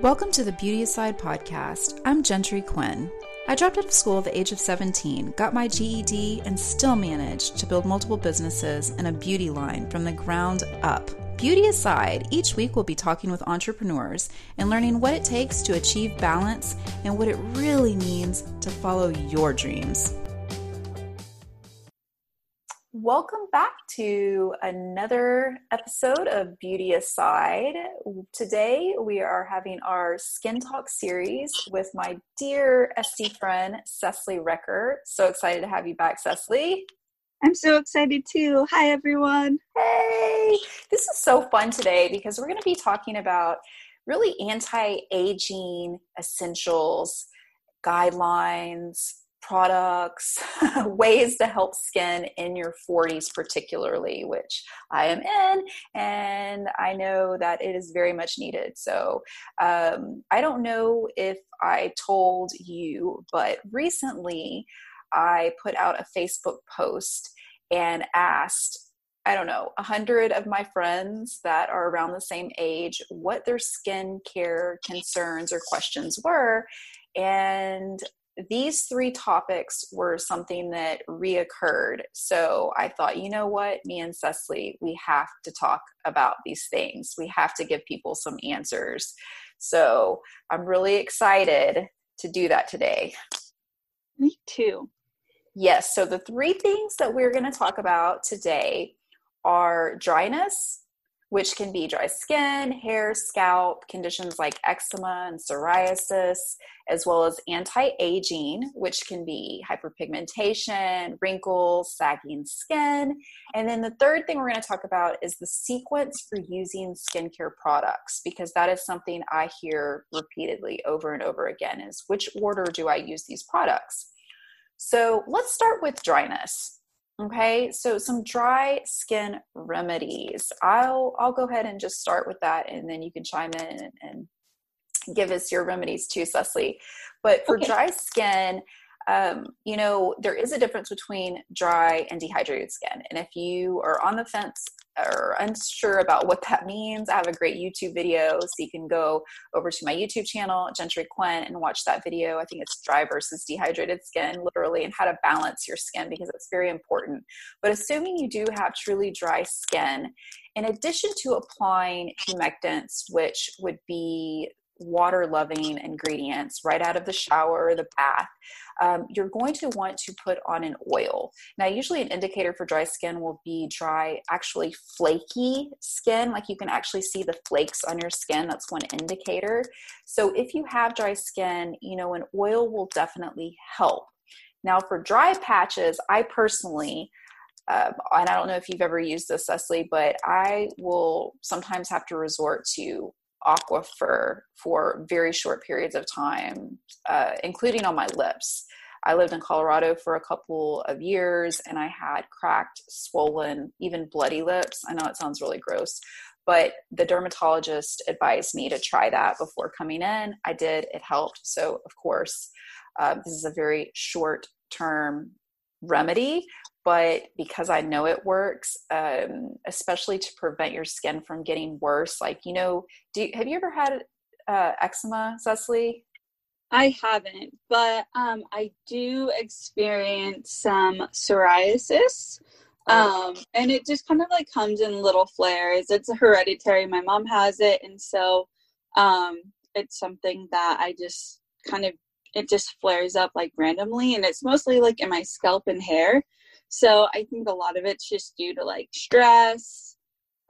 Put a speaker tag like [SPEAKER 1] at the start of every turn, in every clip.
[SPEAKER 1] Welcome to the Beauty Aside podcast. I'm Gentry Quinn. I dropped out of school at the age of 17, got my GED, and still managed to build multiple businesses and a beauty line from the ground up. Beauty aside, each week we'll be talking with entrepreneurs and learning what it takes to achieve balance and what it really means to follow your dreams. Welcome back to another episode of Beauty Aside. Today we are having our Skin Talk series with my dear SD friend Cecily Recker. So excited to have you back, Cecily.
[SPEAKER 2] I'm so excited too. Hi, everyone.
[SPEAKER 1] Hey, this is so fun today because we're going to be talking about really anti aging essentials, guidelines, products, ways to help skin in your 40s, particularly, which I am in, and I know that it is very much needed. So, um, I don't know if I told you, but recently I put out a Facebook post and asked I don't know, a hundred of my friends that are around the same age what their skincare concerns or questions were. And these three topics were something that reoccurred. So I thought, you know what, me and Cecily, we have to talk about these things. We have to give people some answers. So I'm really excited to do that today.
[SPEAKER 2] Me too.
[SPEAKER 1] Yes. So the three things that we're going to talk about today are dryness, which can be dry skin, hair, scalp, conditions like eczema and psoriasis, as well as anti aging, which can be hyperpigmentation, wrinkles, sagging skin. And then the third thing we're going to talk about is the sequence for using skincare products, because that is something I hear repeatedly over and over again is which order do I use these products? So let's start with dryness. Okay, so some dry skin remedies. I'll I'll go ahead and just start with that, and then you can chime in and, and give us your remedies too, Cecily. But for okay. dry skin, um, you know there is a difference between dry and dehydrated skin, and if you are on the fence or unsure about what that means, I have a great YouTube video. So you can go over to my YouTube channel, Gentry Quinn, and watch that video. I think it's dry versus dehydrated skin, literally, and how to balance your skin because it's very important. But assuming you do have truly dry skin, in addition to applying humectants, which would be water loving ingredients right out of the shower or the bath, um, you're going to want to put on an oil. Now, usually an indicator for dry skin will be dry, actually flaky skin. Like you can actually see the flakes on your skin. That's one indicator. So if you have dry skin, you know, an oil will definitely help. Now, for dry patches, I personally, uh, and I don't know if you've ever used this, Cecily, but I will sometimes have to resort to Aquaphor for very short periods of time, uh, including on my lips. I lived in Colorado for a couple of years and I had cracked, swollen, even bloody lips. I know it sounds really gross, but the dermatologist advised me to try that before coming in. I did, it helped. So, of course, uh, this is a very short term remedy, but because I know it works, um, especially to prevent your skin from getting worse. Like, you know, do you, have you ever had uh, eczema, Cecily?
[SPEAKER 2] I haven't, but um, I do experience some psoriasis. Oh. Um, and it just kind of like comes in little flares. It's hereditary. My mom has it. And so um, it's something that I just kind of, it just flares up like randomly. And it's mostly like in my scalp and hair. So I think a lot of it's just due to like stress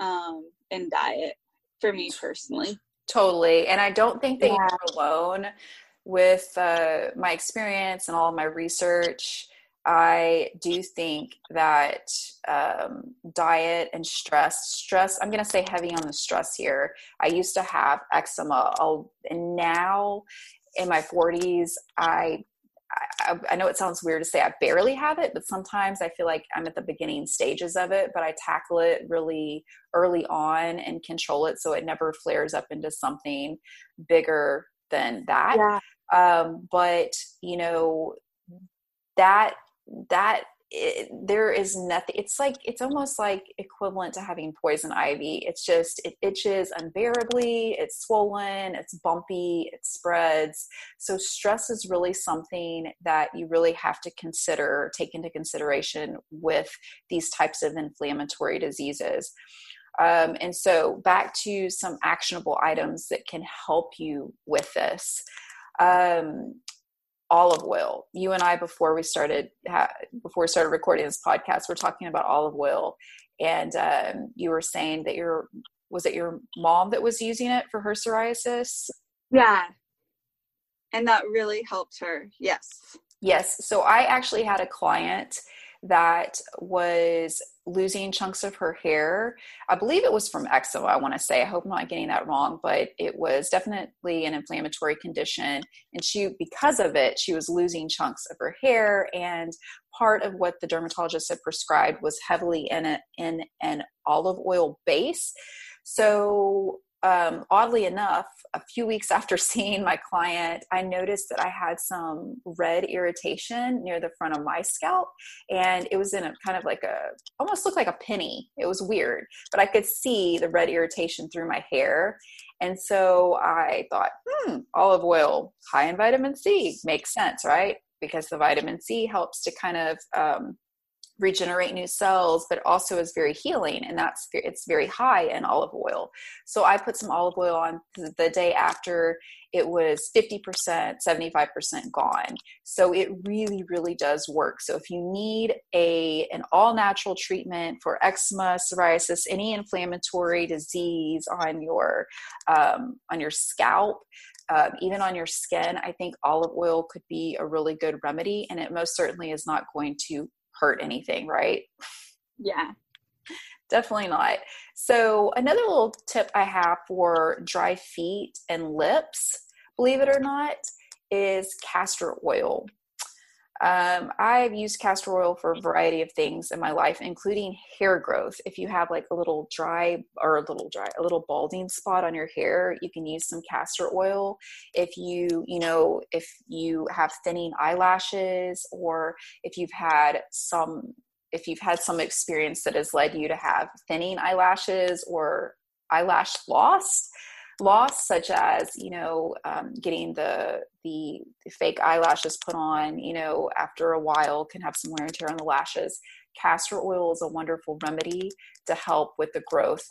[SPEAKER 2] um, and diet for me personally.
[SPEAKER 1] Totally. And I don't think that yeah. you're alone with uh, my experience and all of my research. I do think that um, diet and stress, stress, I'm going to say heavy on the stress here. I used to have eczema, I'll, and now in my 40s, I I, I, know it sounds weird to say I barely have it, but sometimes I feel like I'm at the beginning stages of it, but I tackle it really early on and control it so it never flares up into something bigger than that. Yeah. Um, but you know, that that it, there is nothing it's like it's almost like equivalent to having poison ivy. It's just it itches unbearably it's swollen it's bumpy it spreads. So stress is really something that you really have to consider take into consideration with these types of inflammatory diseases. Um, and so back to some actionable items that can help you with this. Um, olive oil. You and I, before we started ha- before we started recording this podcast, we're talking about olive oil, and um, you were saying that your was it your mom that was using it for her psoriasis?
[SPEAKER 2] Yeah, and that really helped her. Yes.
[SPEAKER 1] Yes. So I actually had a client that was losing chunks of her hair. I believe it was from eczema, I want to say. I hope I'm not getting that wrong, but it was definitely an inflammatory condition. And she, because of it, she was losing chunks of her hair. And part of what the dermatologist had prescribed was heavily in, a, in an olive oil base. So um, oddly enough, a few weeks after seeing my client, I noticed that I had some red irritation near the front of my scalp. And it was in a kind of like a, almost looked like a penny. It was weird, but I could see the red irritation through my hair. And so I thought, hmm, olive oil, high in vitamin C, makes sense, right? Because the vitamin C helps to kind of um, regenerate new cells but also is very healing and that's it's very high in olive oil. So i put some olive oil on the day after it was 50% 75% gone. So it really really does work. So if you need a an all natural treatment for eczema psoriasis any inflammatory disease on your um, on your scalp um, even on your skin, I think olive oil could be a really good remedy, and it most certainly is not going to hurt anything, right?
[SPEAKER 2] Yeah.
[SPEAKER 1] Definitely not. So, another little tip I have for dry feet and lips, believe it or not, is castor oil. Um, I've used castor oil for a variety of things in my life, including hair growth. If you have like a little dry or a little dry, a little balding spot on your hair, you can use some castor oil. If you, you know, if you have thinning eyelashes or if you've had some, if you've had some experience that has led you to have thinning eyelashes or eyelash loss, loss such as you know um, getting the, the, fake eyelashes put on you know after a while can have some wear and tear on the lashes. Castor oil is a wonderful remedy to help with the growth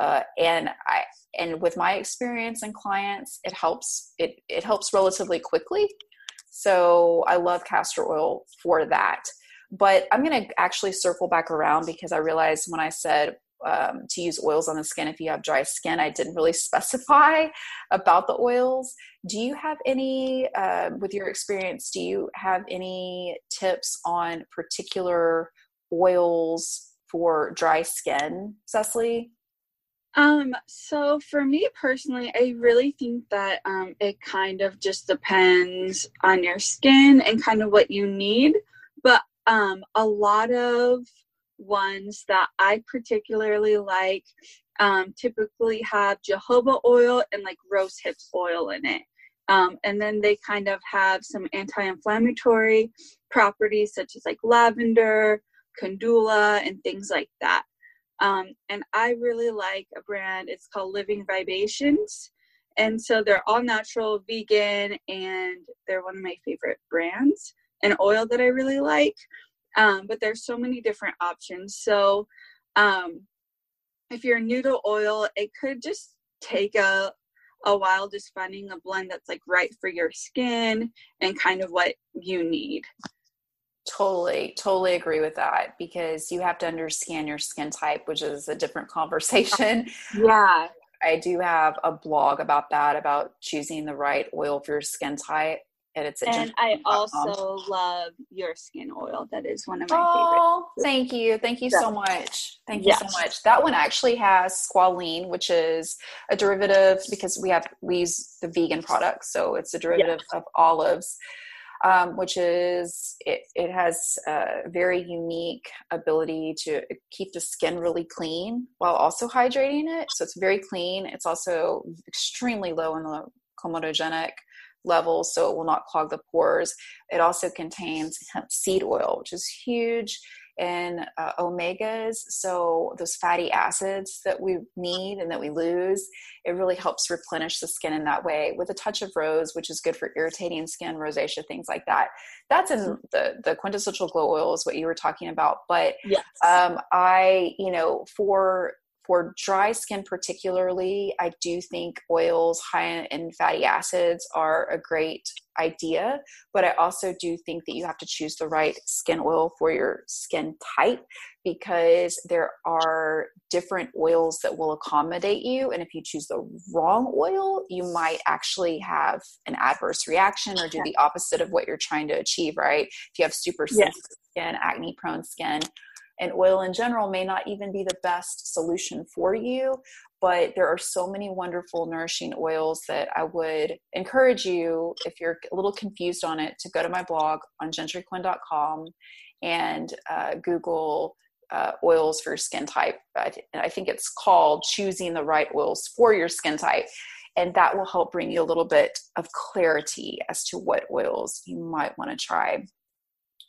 [SPEAKER 1] uh, and i and with my experience and clients it helps it it helps relatively quickly. So i love castor oil for that. But i'm going to actually circle back around because i realized when i said um, to use oils on the skin if you have dry skin. I didn't really specify about the oils. Do you have any, uh, with your experience, do you have any tips on particular oils for dry skin, Cecily?
[SPEAKER 2] Um, so for me personally, I really think that um, it kind of just depends on your skin and kind of what you need. But um, a lot of ones that I particularly like um, typically have jojoba oil and like rose hips oil in it. Um, and then they kind of have some anti-inflammatory properties such as like lavender, calendula, and things like that. Um, and I really like a brand. It's called Living Libations, and so they're all natural, vegan, and they're one of my favorite brands. An oil that I really like. Um, but there's so many different options. So um, if you're new to oil, it could just take a a while just finding a blend that's like right for your skin and kind of what you need.
[SPEAKER 1] Totally, totally agree with that because you have to understand your skin type, which is a different conversation.
[SPEAKER 2] Yeah.
[SPEAKER 1] I do have a blog about that, about choosing the right oil for your skin type and it's
[SPEAKER 2] and I also love your skin oil. That is one of my
[SPEAKER 1] oh, favorites. thank you, thank you so much, thank yes. you so much. That one actually has squalene, which is a derivative because we have we use the vegan products, so it's a derivative yes. of olives. Um, which is it, it has a very unique ability to keep the skin really clean while also hydrating it. So it's very clean. It's also extremely low in the comedogenic levels so it will not clog the pores. It also contains hemp seed oil, which is huge in uh, omegas. So, those fatty acids that we need and that we lose, it really helps replenish the skin in that way with a touch of rose, which is good for irritating skin, rosacea, things like that. That's in mm-hmm. the, the quintessential glow oil, is what you were talking about. But yes. um, I, you know, for for dry skin particularly i do think oils high in fatty acids are a great idea but i also do think that you have to choose the right skin oil for your skin type because there are different oils that will accommodate you and if you choose the wrong oil you might actually have an adverse reaction or do the opposite of what you're trying to achieve right if you have super sensitive yes. skin acne prone skin and oil in general may not even be the best solution for you but there are so many wonderful nourishing oils that i would encourage you if you're a little confused on it to go to my blog on gentryquinn.com and uh, google uh, oils for skin type. I, th- I think it's called choosing the right oils for your skin type and that will help bring you a little bit of clarity as to what oils you might want to try.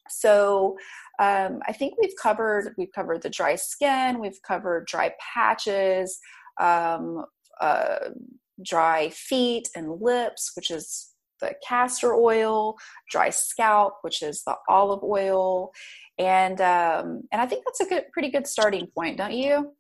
[SPEAKER 1] So um, I think we've covered we've covered the dry skin, we've covered dry patches, um, uh, dry feet and lips, which is the castor oil, dry scalp, which is the olive oil, and um, and I think that's a good, pretty good starting point, don't you?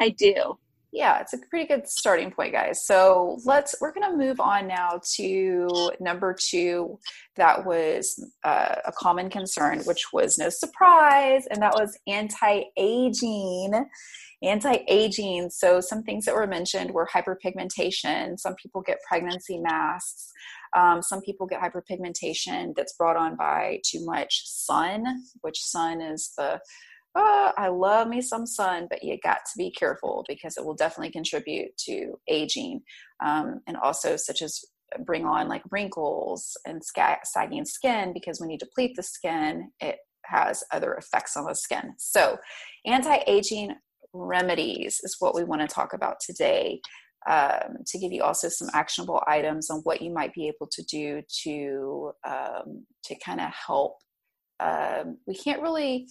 [SPEAKER 2] I do
[SPEAKER 1] yeah it's a pretty good starting point guys. So let's we're going to move on now to number two. That was uh, a common concern which was no surprise and that was anti-aging anti-aging. So some things that were mentioned were hyperpigmentation. Some people get pregnancy masks. Um, some people get hyperpigmentation that's brought on by too much sun which sun is the oh, I love me some sun, but you got to be careful because it will definitely contribute to aging. Um, and also, such as bring on like wrinkles and sagging skin because when you deplete the skin, it has other effects on the skin. So, anti aging remedies is what we want to talk about today. Um, to give you also some actionable items on what you might be able to do to um, to kind of help. Um, we can't really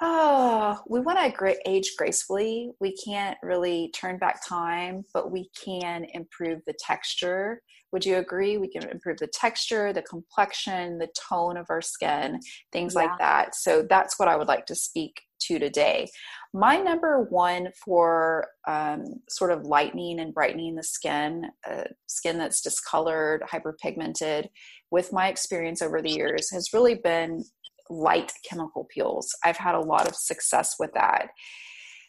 [SPEAKER 1] oh, we want to age gracefully. We can't really turn back time, but we can improve the texture. Would you agree? We can improve the texture, the complexion, the tone of our skin, things yeah. like that. So that's what I would like to speak to today. My number one for um, sort of lightening and brightening the skin, uh, skin that's discolored, hyperpigmented, with my experience over the years, has really been light chemical peels. I've had a lot of success with that.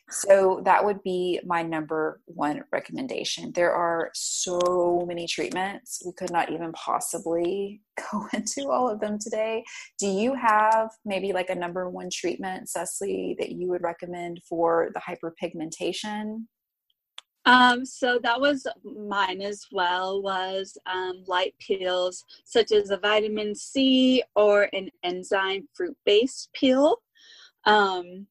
[SPEAKER 1] So that would be my number one recommendation. There are so many treatments. We could not even possibly go into all of them today. Do you have maybe like a number one treatment, Cecily, that you would recommend for the hyperpigmentation?
[SPEAKER 2] Um, so that was mine as well was um, light peels such as a vitamin C or an enzyme fruit based peel. Um,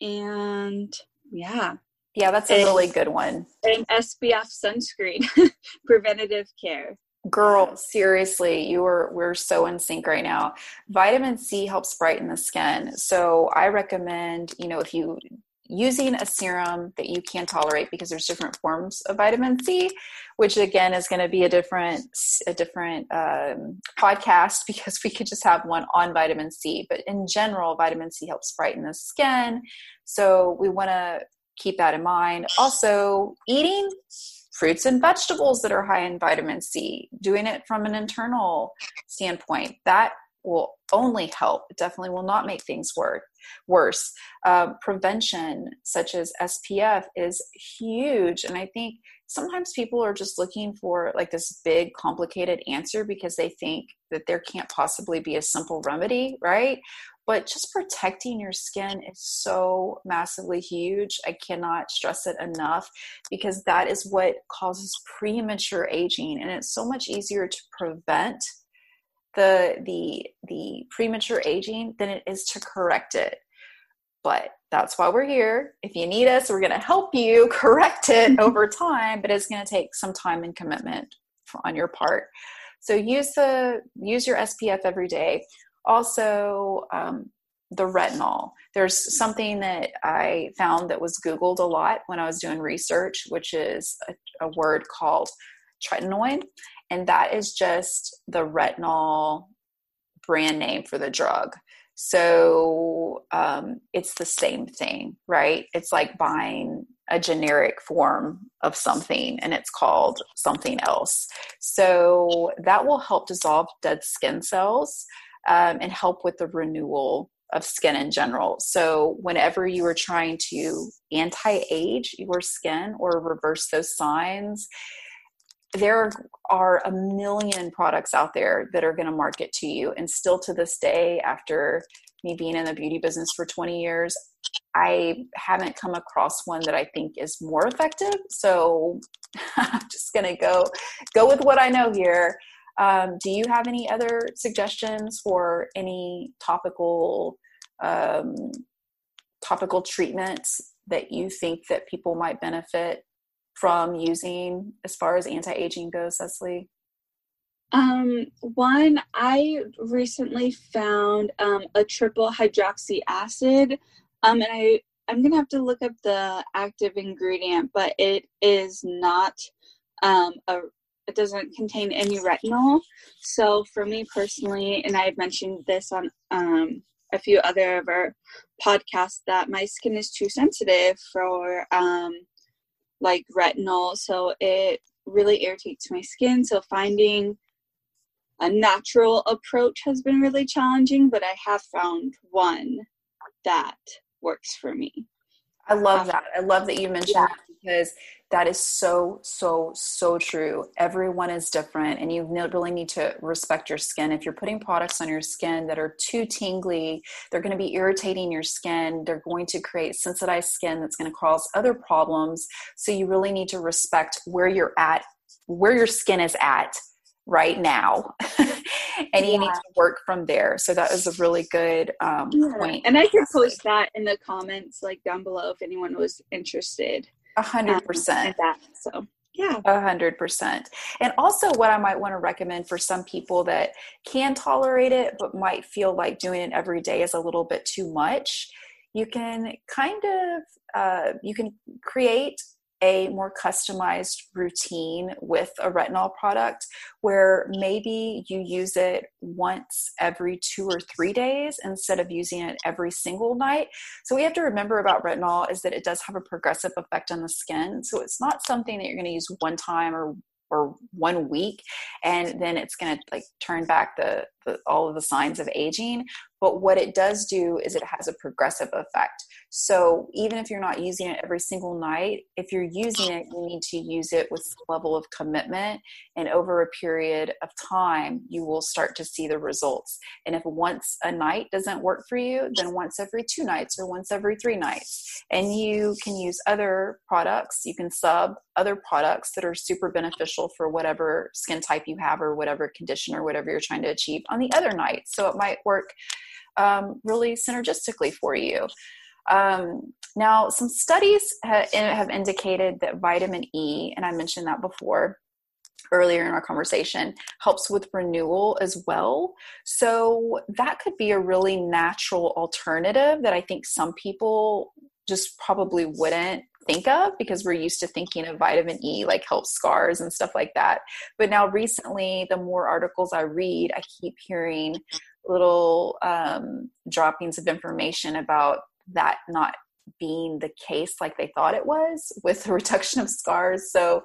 [SPEAKER 2] and yeah.
[SPEAKER 1] Yeah, that's a and, really good one.
[SPEAKER 2] And SPF sunscreen, preventative care.
[SPEAKER 1] Girl, seriously, you are we're so in sync right now. Vitamin C helps brighten the skin. So I recommend, you know, if you using a serum that you can tolerate because there's different forms of vitamin C, which again is going to be a different a different um, podcast because we could just have one on vitamin C. But in general, vitamin C helps brighten the skin, so we want to keep that in mind. Also, eating fruits and vegetables that are high in vitamin C, doing it from an internal standpoint, that will only help. It definitely will not make things work, worse. Uh, prevention, such as SPF, is huge. And I think sometimes people are just looking for like this big, complicated answer because they think that there can't possibly be a simple remedy, right? But just protecting your skin is so massively huge. I cannot stress it enough because that is what causes premature aging. And it's so much easier to prevent the the the premature aging than it is to correct it but that's why we're here if you need us we're going to help you correct it over time but it's going to take some time and commitment on your part So use the use your SPF every day. Also, um, the retinol. There's something that I found that was Googled a lot when I was doing research, which is a, a word called tretinoin, and that is just the retinol brand name for the drug. So um, it's the same thing, right? It's like buying a generic form of something and it's called something else. So that will help dissolve dead skin cells um, and help with the renewal of skin in general. So, whenever you are trying to anti age your skin or reverse those signs, there are a million products out there that are going to market to you. And still to this day, after me being in the beauty business for 20 years, I haven't come across one that I think is more effective. So I'm just going to go go with what I know here. Um, do you have any other suggestions for any topical um, topical treatments that you think that people might benefit from using as far as anti-aging goes, Cecily?
[SPEAKER 2] Um, one, I recently found um, a triple hydroxy acid, um, and I I'm gonna have to look up the active ingredient, but it is not um, a it doesn't contain any retinol. So for me personally, and I had mentioned this on um, a few other of our podcasts, that my skin is too sensitive for um, like retinol, so it really irritates my skin. So finding a natural approach has been really challenging, but I have found one that works for me.
[SPEAKER 1] I love um, that. I love that you mentioned yeah. that because that is so, so, so true. Everyone is different, and you really need to respect your skin. If you're putting products on your skin that are too tingly, they're going to be irritating your skin. They're going to create sensitized skin that's going to cause other problems. So you really need to respect where you're at, where your skin is at right now and yeah. you need to work from there so that was a really good um, yeah. point
[SPEAKER 2] and i could post that in the comments like down below if anyone was interested
[SPEAKER 1] a hundred percent.
[SPEAKER 2] So yeah.
[SPEAKER 1] A hundred percent. And also what I might want to recommend for some people that can tolerate it, but might feel like doing it every day is a little bit too much. You can kind of, uh, you can create a more customized routine with a retinol product where maybe you use it once every two or three days instead of using it every single night. So, we have to remember about retinol is that it does have a progressive effect on the skin. So, it's not something that you're going to use one time or or one week and then it's going to like turn back the, the, all of the signs of aging but what it does do is it has a progressive effect so even if you're not using it every single night, if you're using it, you need to use it with level of commitment. And over a period of time, you will start to see the results. And if once a night doesn't work for you, then once every two nights or once every three nights. And you can use other products. You can sub other products that are super beneficial for whatever skin type you have or whatever condition or whatever you're trying to achieve on the other night. So it might work um, really synergistically for you. Um, now, some studies ha- have indicated that vitamin E, and I mentioned that before earlier in our conversation, helps with renewal as well. So, that could be a really natural alternative that I think some people just probably wouldn't think of because we're used to thinking of vitamin E like helps scars and stuff like that. But now recently, the more articles I read, I keep hearing little um, droppings of information about that not being the case like they thought it was with the reduction of scars. So,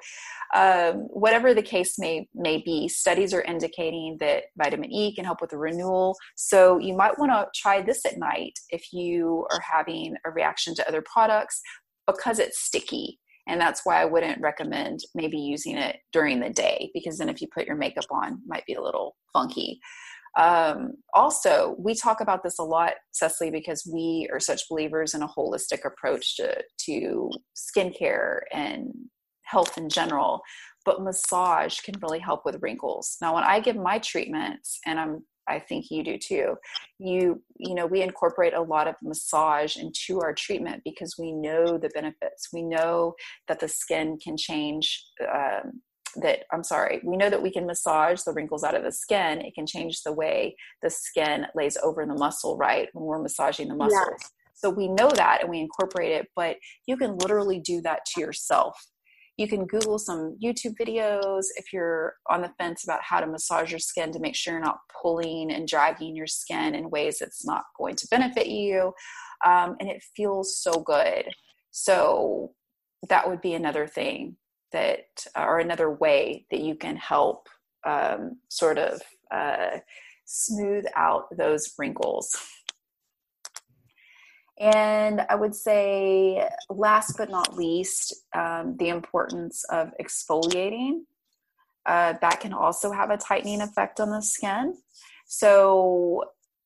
[SPEAKER 1] um, whatever the case may may be, studies are indicating that vitamin E can help with the renewal. So, you might want to try this at night if you are having a reaction to other products because it's sticky. And that's why I wouldn't recommend maybe using it during the day because then if you put your makeup on, might be a little funky. Um, also, we talk about this a lot, Cecily, because we are such believers in a holistic approach to, to skincare and health in general. But massage can really help with wrinkles. Now, when I give my treatments, and I'm I think you do too. You you know we incorporate a lot of massage into our treatment because we know the benefits. We know that the skin can change um, that I'm sorry, we know that we can massage the wrinkles out of the skin. It can change the way the skin lays over the muscle, right? When we're massaging the muscles. Yeah. So we know that and we incorporate it, but you can literally do that to yourself. You can Google some YouTube videos if you're on the fence about how to massage your skin to make sure you're not pulling and dragging your skin in ways that's not going to benefit you. Um, and it feels so good. So that would be another thing that, or another way that you can help um, sort of uh, smooth out those wrinkles. And I would say, last but not least, um, the importance of exfoliating. Uh, that can also have a tightening effect on the skin. So,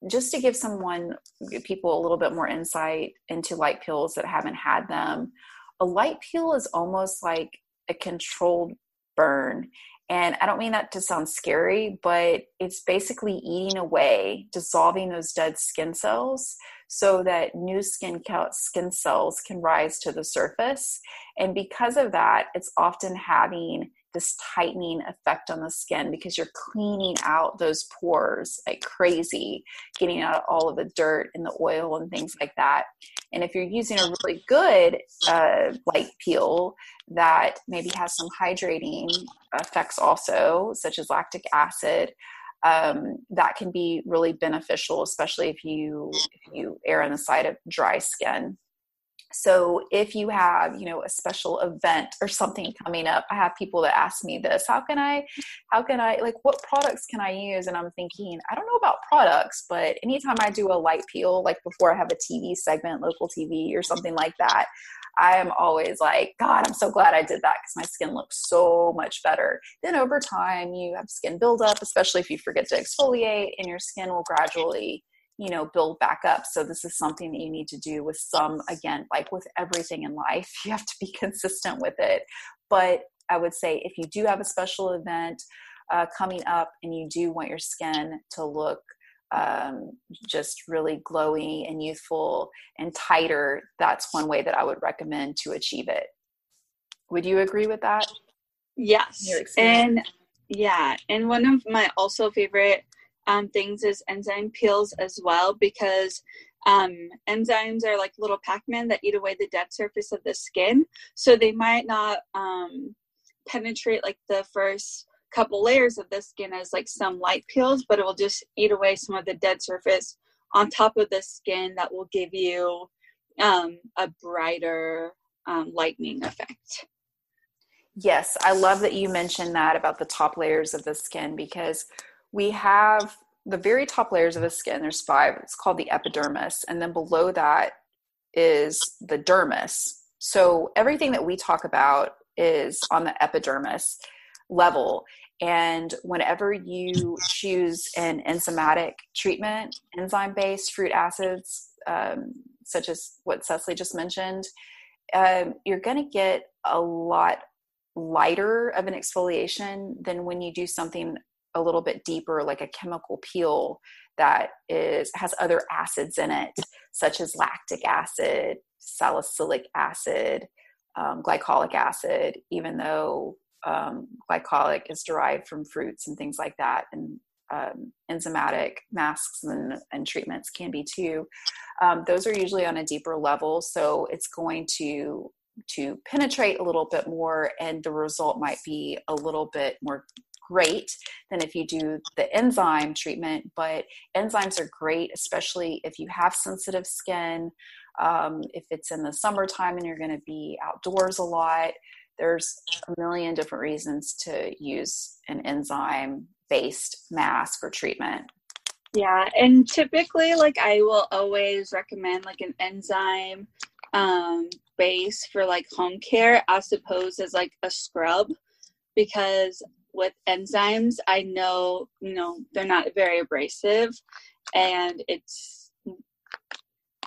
[SPEAKER 1] just to give someone, people a little bit more insight into light peels that haven't had them, a light peel is almost like a controlled burn. And I don't mean that to sound scary, but it's basically eating away, dissolving those dead skin cells so that new skin skin cells can rise to the surface. And because of that, it's often having this tightening effect on the skin because you're cleaning out those pores like crazy, getting out all of the dirt and the oil and things like that. And if you're using a really good uh, light peel that maybe has some hydrating effects also, such as lactic acid, um, that can be really beneficial, especially if you if you err on the side of dry skin. So if you have, you know, a special event or something coming up, I have people that ask me this, how can I, how can I, like, what products can I use? And I'm thinking, I don't know about products, but anytime I do a light peel, like before I have a TV segment, local TV or something like that, I am always like, God, I'm so glad I did that because my skin looks so much better. Then over time, you have skin buildup, especially if you forget to exfoliate, and your skin will gradually you know build back up so this is something that you need to do with some again like with everything in life you have to be consistent with it but i would say if you do have a special event uh, coming up and you do want your skin to look um, just really glowy and youthful and tighter, that's one way that I would recommend to achieve it. Would you agree with that?
[SPEAKER 2] Yes. And yeah, and one of my also favorite um, things as enzyme peels as well because um, enzymes are like little Pac-Man that eat away the dead surface of the skin. So they might not um, penetrate like the first couple layers of the skin as like some light peels, but it will just eat away some of the dead surface on top of the skin that will give you um, a brighter um, lightening effect.
[SPEAKER 1] Yes, I love that you mentioned that about the top layers of the skin because we have the very top layers of the skin. There's five. It's called the epidermis, and then below that is the dermis. So everything that we talk about is on the epidermis level. And whenever you choose an enzymatic treatment, enzyme based fruit acids, um, such as what Cecily just mentioned, um, you're going to get a lot lighter of an exfoliation than when you do something a little bit deeper, like a chemical peel that is has other acids in it, such as lactic acid, salicylic acid, um, glycolic acid. Even though um, glycolic is derived from fruits and things like that, and um, enzymatic masks and, and, treatments can be too. Um, those are usually on a deeper level, so it's going to to penetrate a little bit more, and the result might be a little bit more great than if you do the enzyme treatment. But enzymes are great, especially if you have sensitive skin. Um, if it's in the summertime and you're going to be outdoors a lot, there's a million different reasons to use an enzyme based mask or treatment.
[SPEAKER 2] Yeah, and typically, like, I will always recommend like an enzyme um, base for like home care as opposed as like a scrub because with enzymes, I know, you know, they're not very abrasive and it's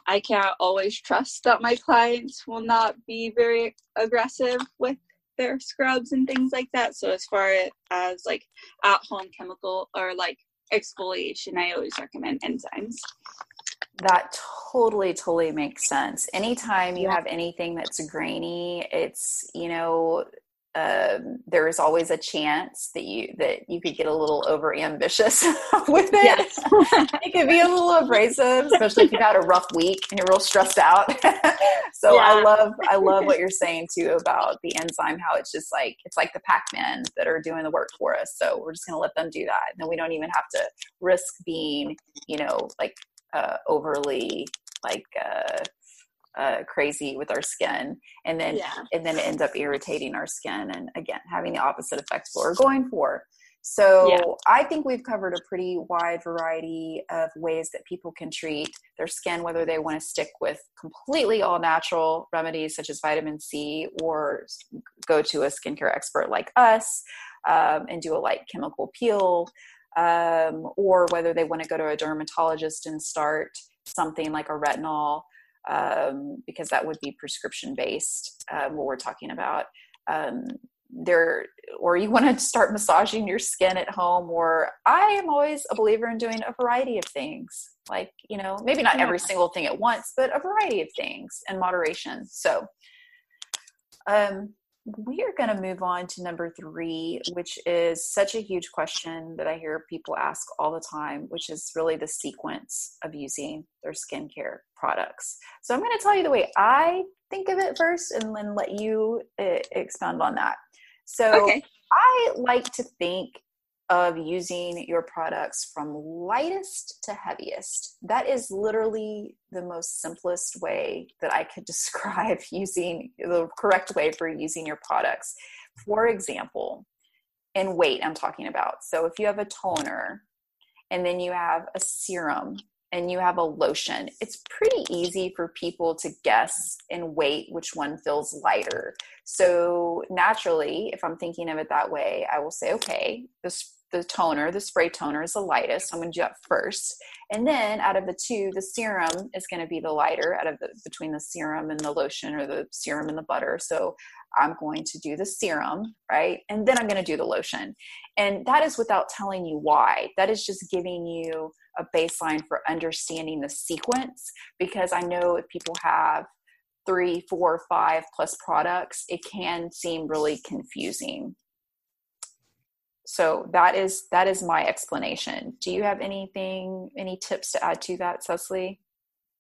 [SPEAKER 2] I can't always trust that my clients will not be very aggressive with their scrubs and things like that. So as far as like at home chemical or like exfoliation, I always recommend enzymes.
[SPEAKER 1] That totally, totally makes sense. Anytime you have anything that's grainy, it's, you know, um, there is always a chance that you that you could get a little over ambitious with it. Yes. it could be a little abrasive, especially if you've had a rough week and you're real stressed out. so yeah. I love I love what you're saying too about the enzyme, how it's just like it's like the Pac-Men that are doing the work for us. So we're just gonna let them do that. And then we don't even have to risk being, you know, like uh, overly like uh, uh, crazy with our skin and then yeah. and then it ends up irritating our skin and again having the opposite effect what we're going for so yeah. i think we've covered a pretty wide variety of ways that people can treat their skin whether they want to stick with completely all natural remedies such as vitamin c or go to a skincare expert like us um, and do a light chemical peel um, or whether they want to go to a dermatologist and start something like a retinol um, because that would be prescription based uh, what we're talking about. Um, there or you want to start massaging your skin at home or i am always a believer in doing a variety of things. Like you know maybe not every single thing at once but a variety of things in moderation. So um we are going to move on to number three, which is such a huge question that I hear people ask all the time, which is really the sequence of using their skincare products. So I'm going to tell you the way I think of it first and then let you uh, expound on that. So okay. I like to think of using your products from lightest to heaviest. That is literally the most simplest way that I could describe using the correct way for using your products. For example, in weight, I'm talking about. So if you have a toner and then you have a serum and you have a lotion, it's pretty easy for people to guess in weight which one feels lighter. So naturally, if I'm thinking of it that way, I will say, okay, this the toner, the spray toner is the lightest. So I'm going to do that first. And then out of the two, the serum is going to be the lighter out of the between the serum and the lotion or the serum and the butter. So I'm going to do the serum, right? And then I'm going to do the lotion. And that is without telling you why. That is just giving you a baseline for understanding the sequence because I know if people have three, four, five plus products, it can seem really confusing so that is that is my explanation. Do you have anything any tips to add to that cecily?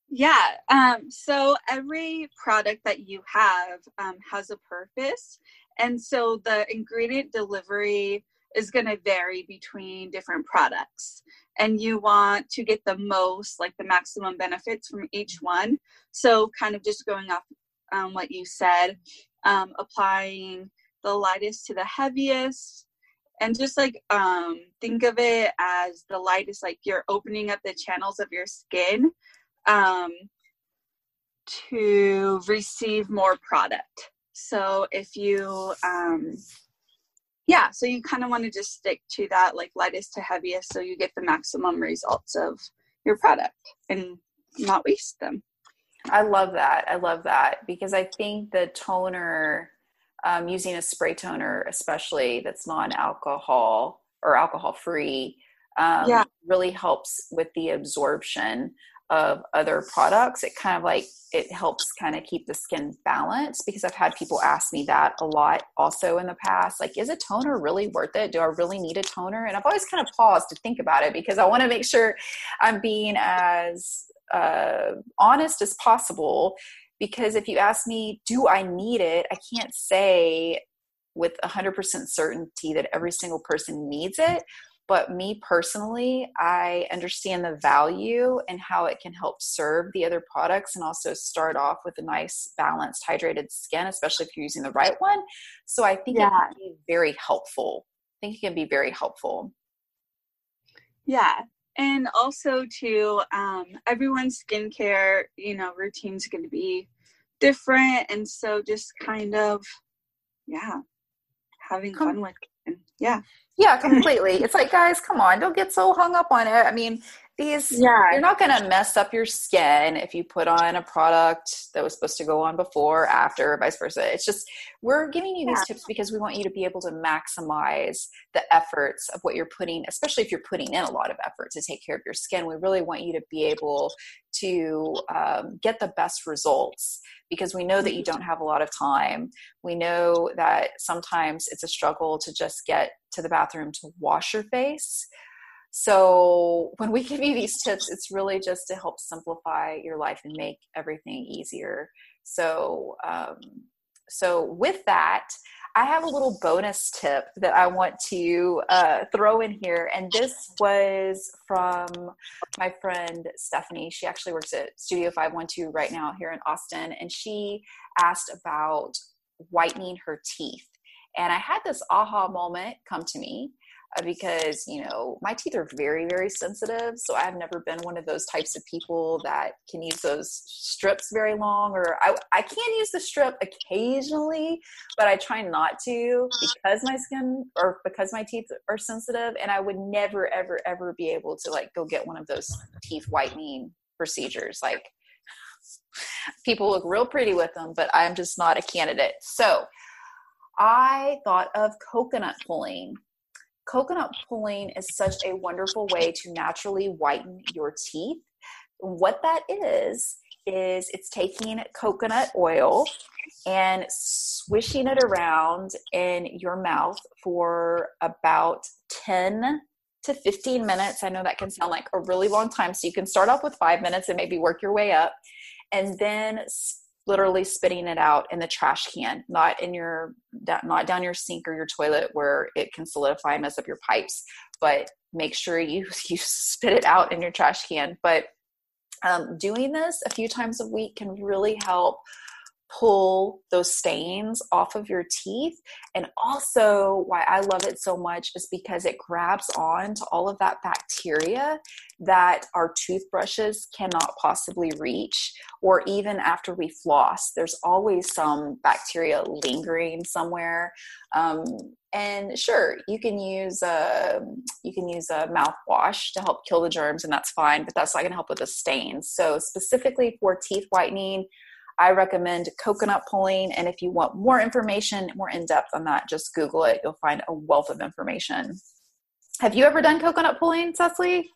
[SPEAKER 2] Yeah um, so every product that you have um, has a purpose. And so the ingredient delivery is going to vary between different products. And you want to get the most like the maximum benefits from each one. So kind of just going off um, what you said um, applying the lightest to the heaviest and just like um think of it as the light is like you're opening up the channels of your skin um to receive more product. So if you um yeah so you kind of want to just stick to that like lightest to heaviest so you get the maximum results of your product and not waste them.
[SPEAKER 1] I love that i love that because i think the toner um, using a spray toner, especially that's non alcohol or alcohol free, um, yeah. really helps with the absorption of other products. It kind of like it helps kind of keep the skin balanced because I've had people ask me that a lot also in the past. Like, is a toner really worth it? Do I really need a toner? And I've always kind of paused to think about it because I want to make sure I'm being as uh, honest as possible because if you ask me do i need it? I can't say with 100% certainty that every single person needs it. But me personally i understand the value and how it can help serve the other products and also start off with a nice balanced hydrated skin especially if you're using the right one. So i think yeah. it can be very helpful. I think it can be very helpful.
[SPEAKER 2] Yeah and also to um, everyone's skincare you know routine's going to be different. And so just kind of yeah having come, fun with it yeah.
[SPEAKER 1] Yeah completely. It's like guys come on don't get so hung up on it. I mean these yeah. you're not going to mess up your skin if you put on a product that was supposed to go on before after vice versa. It's just we're giving you yeah. these tips because we want you to be able to maximize the efforts of what you're putting especially if you're putting in a lot of effort to take care of your skin. We really want you to be able to um, get the best results because we know that you don't have a lot of time. We know that sometimes it's a struggle to just get to the bathroom to wash your face. So when we give you these tips, it's really just to help simplify your life and make everything easier. So, um, so with that, I have a little bonus tip that I want to uh, throw in here. And this was from my friend Stephanie. She actually works at Studio 512 right now here in Austin. And she asked about whitening her teeth. And I had this aha moment come to me Uh, because you know my teeth are very very sensitive so i've never been one of those types of people that can use those strips very long or i, I can use the strip occasionally but i try not to because my skin or because my teeth are sensitive and i would never ever ever be able to like go get one of those teeth whitening procedures. Like people look real pretty with them but i'm just not a candidate. So i thought of coconut pulling coconut pulling is such a wonderful way to naturally whiten your teeth. What that is, is it's taking coconut oil and swishing it around in your mouth for about 10 to 15 minutes. I know that can sound like a really long time. So you can start off with five minutes and maybe work your way up. And then literally spitting it out in the trash can, not in your not down your sink or your toilet where it can solidify and mess up your pipes. But make sure you you spit it out in your trash can. But um, doing this a few times a week can really help pull those stains off of your teeth. And also, why I love it so much is because it grabs on to all of that bacteria that our toothbrushes cannot possibly reach, or even after we floss, there's always some bacteria lingering somewhere. Um, and sure, you can use a you can use a mouthwash to help kill the germs, and that's fine. But that's not going to help with the stains. So specifically for teeth whitening, I recommend coconut pulling. And if you want more information, more in depth on that, just Google it. You'll find a wealth of information. Have you ever done coconut pulling, Cecily?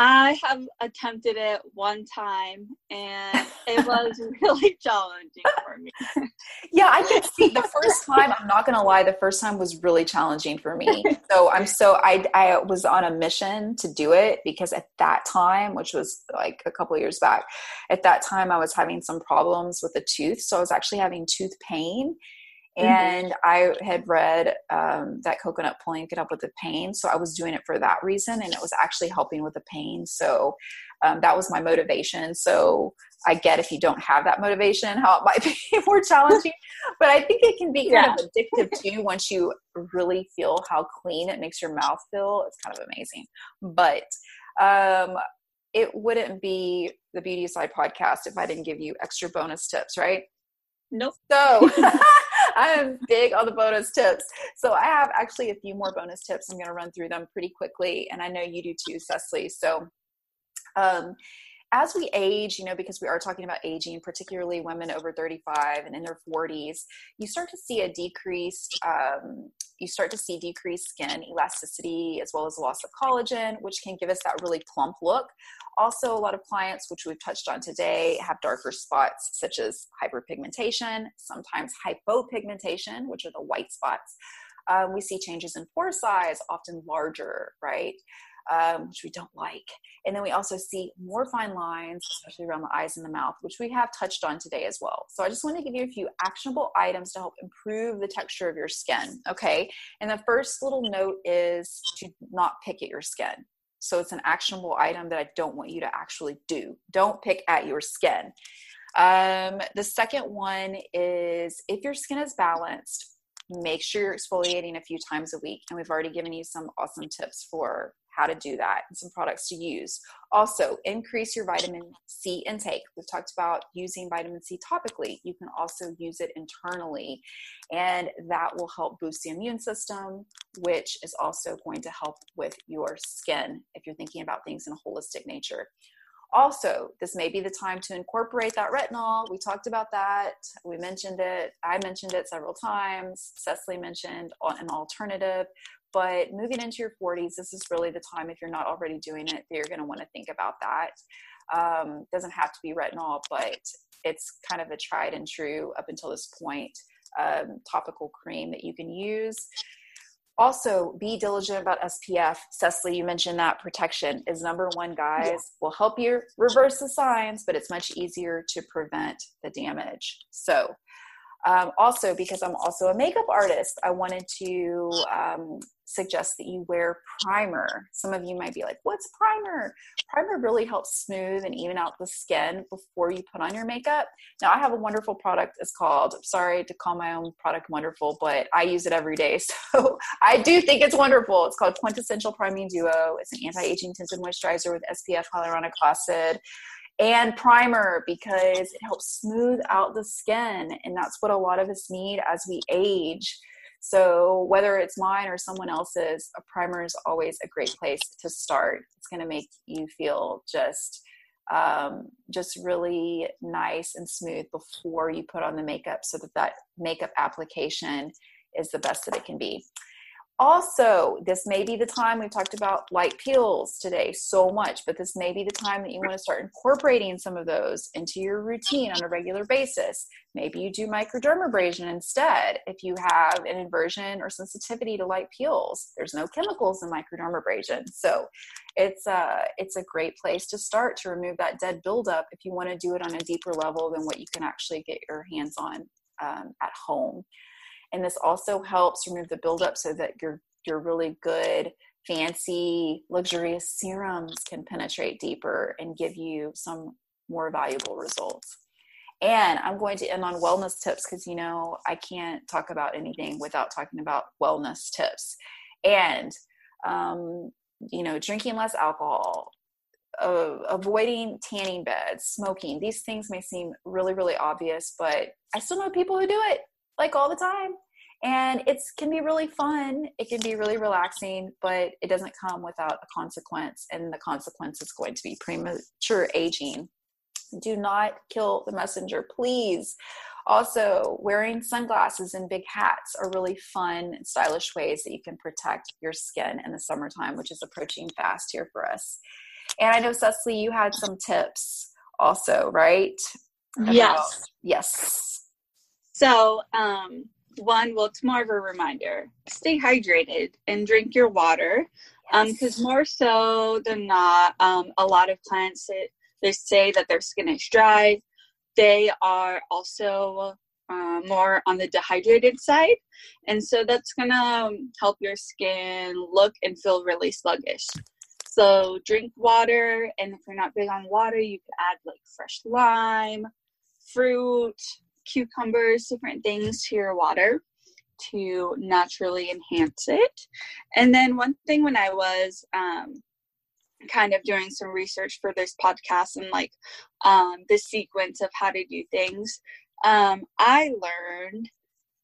[SPEAKER 2] I have attempted it one time and it was really challenging for me.
[SPEAKER 1] yeah, I can see the first time, I'm not gonna lie, the first time was really challenging for me. So I'm so I I was on a mission to do it because at that time, which was like a couple years back, at that time I was having some problems with the tooth. So I was actually having tooth pain. And I had read um, that coconut pulling could help with the pain, so I was doing it for that reason, and it was actually helping with the pain. So um, that was my motivation. So I get if you don't have that motivation, how it might be more challenging, but I think it can be kind yeah. of addictive too once you really feel how clean it makes your mouth feel. It's kind of amazing, but. Um, it wouldn't be the Beauty Side podcast if I didn't give you extra bonus tips, right?
[SPEAKER 2] Nope.
[SPEAKER 1] So I am big on the bonus tips. So I have actually a few more bonus tips. I'm going to run through them pretty quickly. And I know you do too, Cecily. So um, as we age, you know, because we are talking about aging, particularly women over 35 and in their 40s, you start to see a decreased, um, you start to see decreased skin elasticity as well as loss of collagen, which can give us that really plump look. Also, a lot of clients, which we've touched on today, have darker spots such as hyperpigmentation, sometimes hypopigmentation, which are the white spots. Um, we see changes in pore size, often larger, right? Um, which we don't like. And then we also see more fine lines, especially around the eyes and the mouth, which we have touched on today as well. So I just want to give you a few actionable items to help improve the texture of your skin. Okay. And the first little note is to not pick at your skin. So it's an actionable item that I don't want you to actually do. Don't pick at your skin. Um, the second one is if your skin is balanced, make sure you're exfoliating a few times a week. And we've already given you some awesome tips for how to do that and some products to use. Also, increase your vitamin C intake. We've talked about using vitamin C topically. You can also use it internally, and that will help boost the immune system, which is also going to help with your skin if you're thinking about things in a holistic nature. Also, this may be the time to incorporate that retinol. We talked about that. We mentioned it. I mentioned it several times. Cecily mentioned an alternative. But moving into your 40s, this is really the time, if you're not already doing it, that you're going to want to think about that. Um, doesn't have to be retinol, but it's kind of a tried and true up until this point um, topical cream that you can use. Also, be diligent about SPF. Cecily, you mentioned that protection is number one, guys. Yeah. Will help you reverse the signs, but it's much easier to prevent the damage. So, um, also, because I'm also a makeup artist, I wanted to um, suggest that you wear primer. Some of you might be like, What's primer? Primer really helps smooth and even out the skin before you put on your makeup. Now, I have a wonderful product. It's called, sorry to call my own product wonderful, but I use it every day. So I do think it's wonderful. It's called Quintessential Priming Duo. It's an anti aging tinted moisturizer with SPF hyaluronic acid and primer because it helps smooth out the skin. And that's what a lot of us need as we age. So, whether it's mine or someone else's, a primer is always a great place to start. It's going to make you feel just um, just really nice and smooth before you put on the makeup so that that makeup application is the best that it can be also this may be the time we've talked about light peels today so much but this may be the time that you want to start incorporating some of those into your routine on a regular basis. Maybe you do microdermabrasion instead if you have an inversion or sensitivity to light peels. There's no chemicals in microdermabrasion so it's a it's a great place to start to remove that dead buildup if you want to do it on a deeper level than what you can actually get your hands on um, at home and this also helps remove the buildup so that your your really good fancy luxurious serums can penetrate deeper and give you some more valuable results. And i'm going to end on wellness tips because you know i can't talk about anything without talking about wellness tips. And um, you know drinking less alcohol uh, avoiding tanning beds smoking these things may seem really really obvious but i still know people who do it like all the time. And it can be really fun. It can be really relaxing, but it doesn't come without a consequence. And the consequence is going to be premature aging. Do not kill the messenger, please. Also, wearing sunglasses and big hats are really fun, stylish ways that you can protect your skin in the summertime, which is approaching fast here for us. And I know, Cecily, you had some tips also, right?
[SPEAKER 2] About, yes.
[SPEAKER 1] Yes.
[SPEAKER 2] So, um, one, well, it's more of a reminder stay hydrated and drink your water. Because um, more so than not, um, a lot of clients they, they say that their skin is dry. They are also uh, more on the dehydrated side. And so that's going to help your skin look and feel really sluggish. So drink water. And if you're not big on water, you could add like fresh lime, fruit, cucumbers, different things to your water to naturally enhance it. And then one thing when I was um, kind of doing some research for this podcast and like um, the sequence of how to do things, um, I learned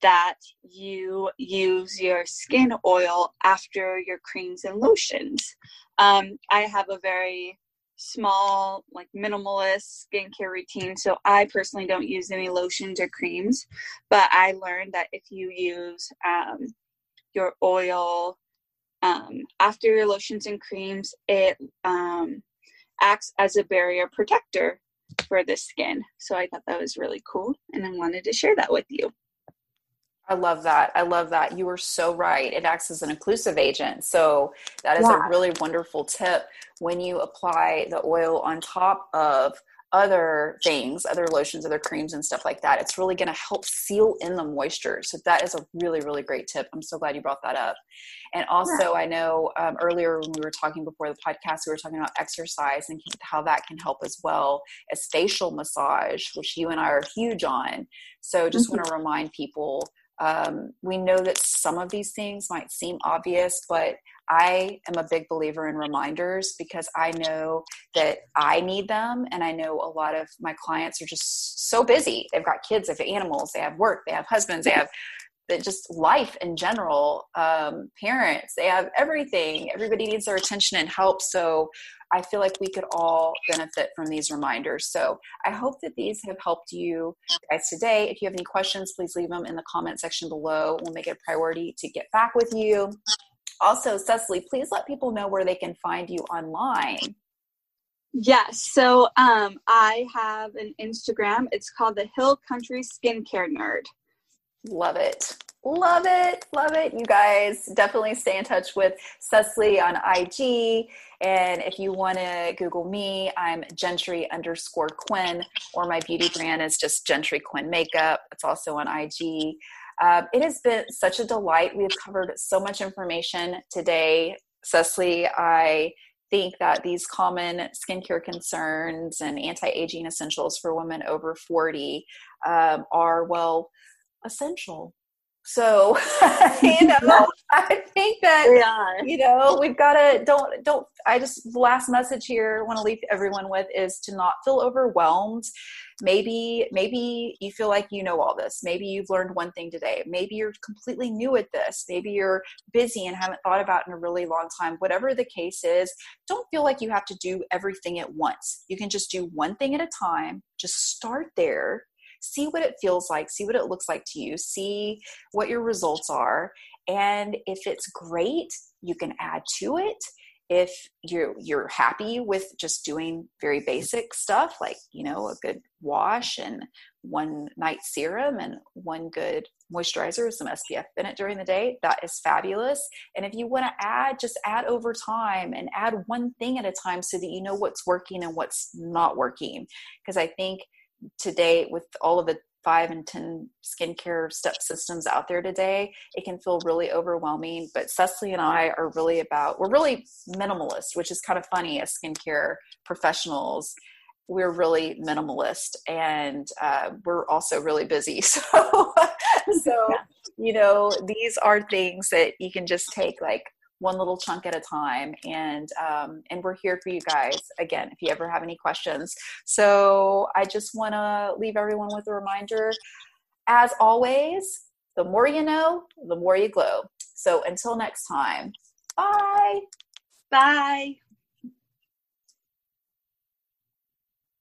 [SPEAKER 2] that you use your skin oil after your creams and lotions. Um, I have a very small, like minimalist skincare routine. So I personally don't use any lotions or creams, but I learned that if you use um, your oil um, after your lotions and creams, it um, acts as a barrier protector for the skin. So I thought that was really cool and I wanted to share that with you.
[SPEAKER 1] I love that. I love that. You are so right. It acts as an inclusive agent. So that is yeah. a really wonderful tip when you apply the oil on top of other things, other lotions, other creams, and stuff like that. It's really going to help seal in the moisture. So that is a really, really great tip. I'm so glad you brought that up. And also, yeah. I know um, earlier when we were talking before the podcast, we were talking about exercise and how that can help as well as facial massage, which you and I are huge on. So just mm-hmm. want to remind people Um, we know that some of these things might seem obvious, but I am a big believer in reminders because I know that I need them. And I know a lot of my clients are just so busy. They've got kids, they have animals, they have work, they have husbands, they have just life in general um, parents they have everything everybody needs their attention and help so i feel like we could all benefit from these reminders so i hope that these have helped you guys today if you have any questions please leave them in the comment section below we'll make it a priority to get back with you also cecily please let people know where they can find you online
[SPEAKER 2] Yes. So um, I have an Instagram. It's called the Hill Country Skincare Nerd.
[SPEAKER 1] Love it. Love it. Love it. You guys definitely stay in touch with Cecily on IG. And if you want to Google me, I'm Gentry underscore Quinn, or my beauty brand is just Gentry Quinn Makeup. It's also on IG. Uh, it has been such a delight. We have covered so much information today. Cecily, I think that these common skincare concerns and anti aging essentials for women over 40 um, are, well, essential. So, you know, I think that you know we've got to don't don't. I just the last message here I want to leave everyone with is to not feel overwhelmed. Maybe maybe you feel like you know all this. Maybe you've learned one thing today. Maybe you're completely new at this. Maybe you're busy and haven't thought about in a really long time. Whatever the case is, don't feel like you have to do everything at once. You can just do one thing at a time. Just start there see what it feels like, see what it looks like to you, see what your results are. And if it's great, you can add to it. If you're you're happy with just doing very basic stuff like, you know, a good wash and one night serum and one good moisturizer with some SPF in it during the day, that is fabulous. And if you want to add, just add over time and add one thing at a time so that you know what's working and what's not working. Because I think today with all of the five and 10 skincare step systems out there today, it can feel really overwhelming. But Cecily and I are really about, we're really minimalist, which is kind of funny as skincare professionals. We're really minimalist and uh, we're also really busy. So, so, you know, these are things that you can just take like one little chunk at a time and um, and we're here for you guys again if you ever have any questions. So i just want to leave everyone with a reminder. As always the more you know the more you glow. So until next time bye!
[SPEAKER 2] Bye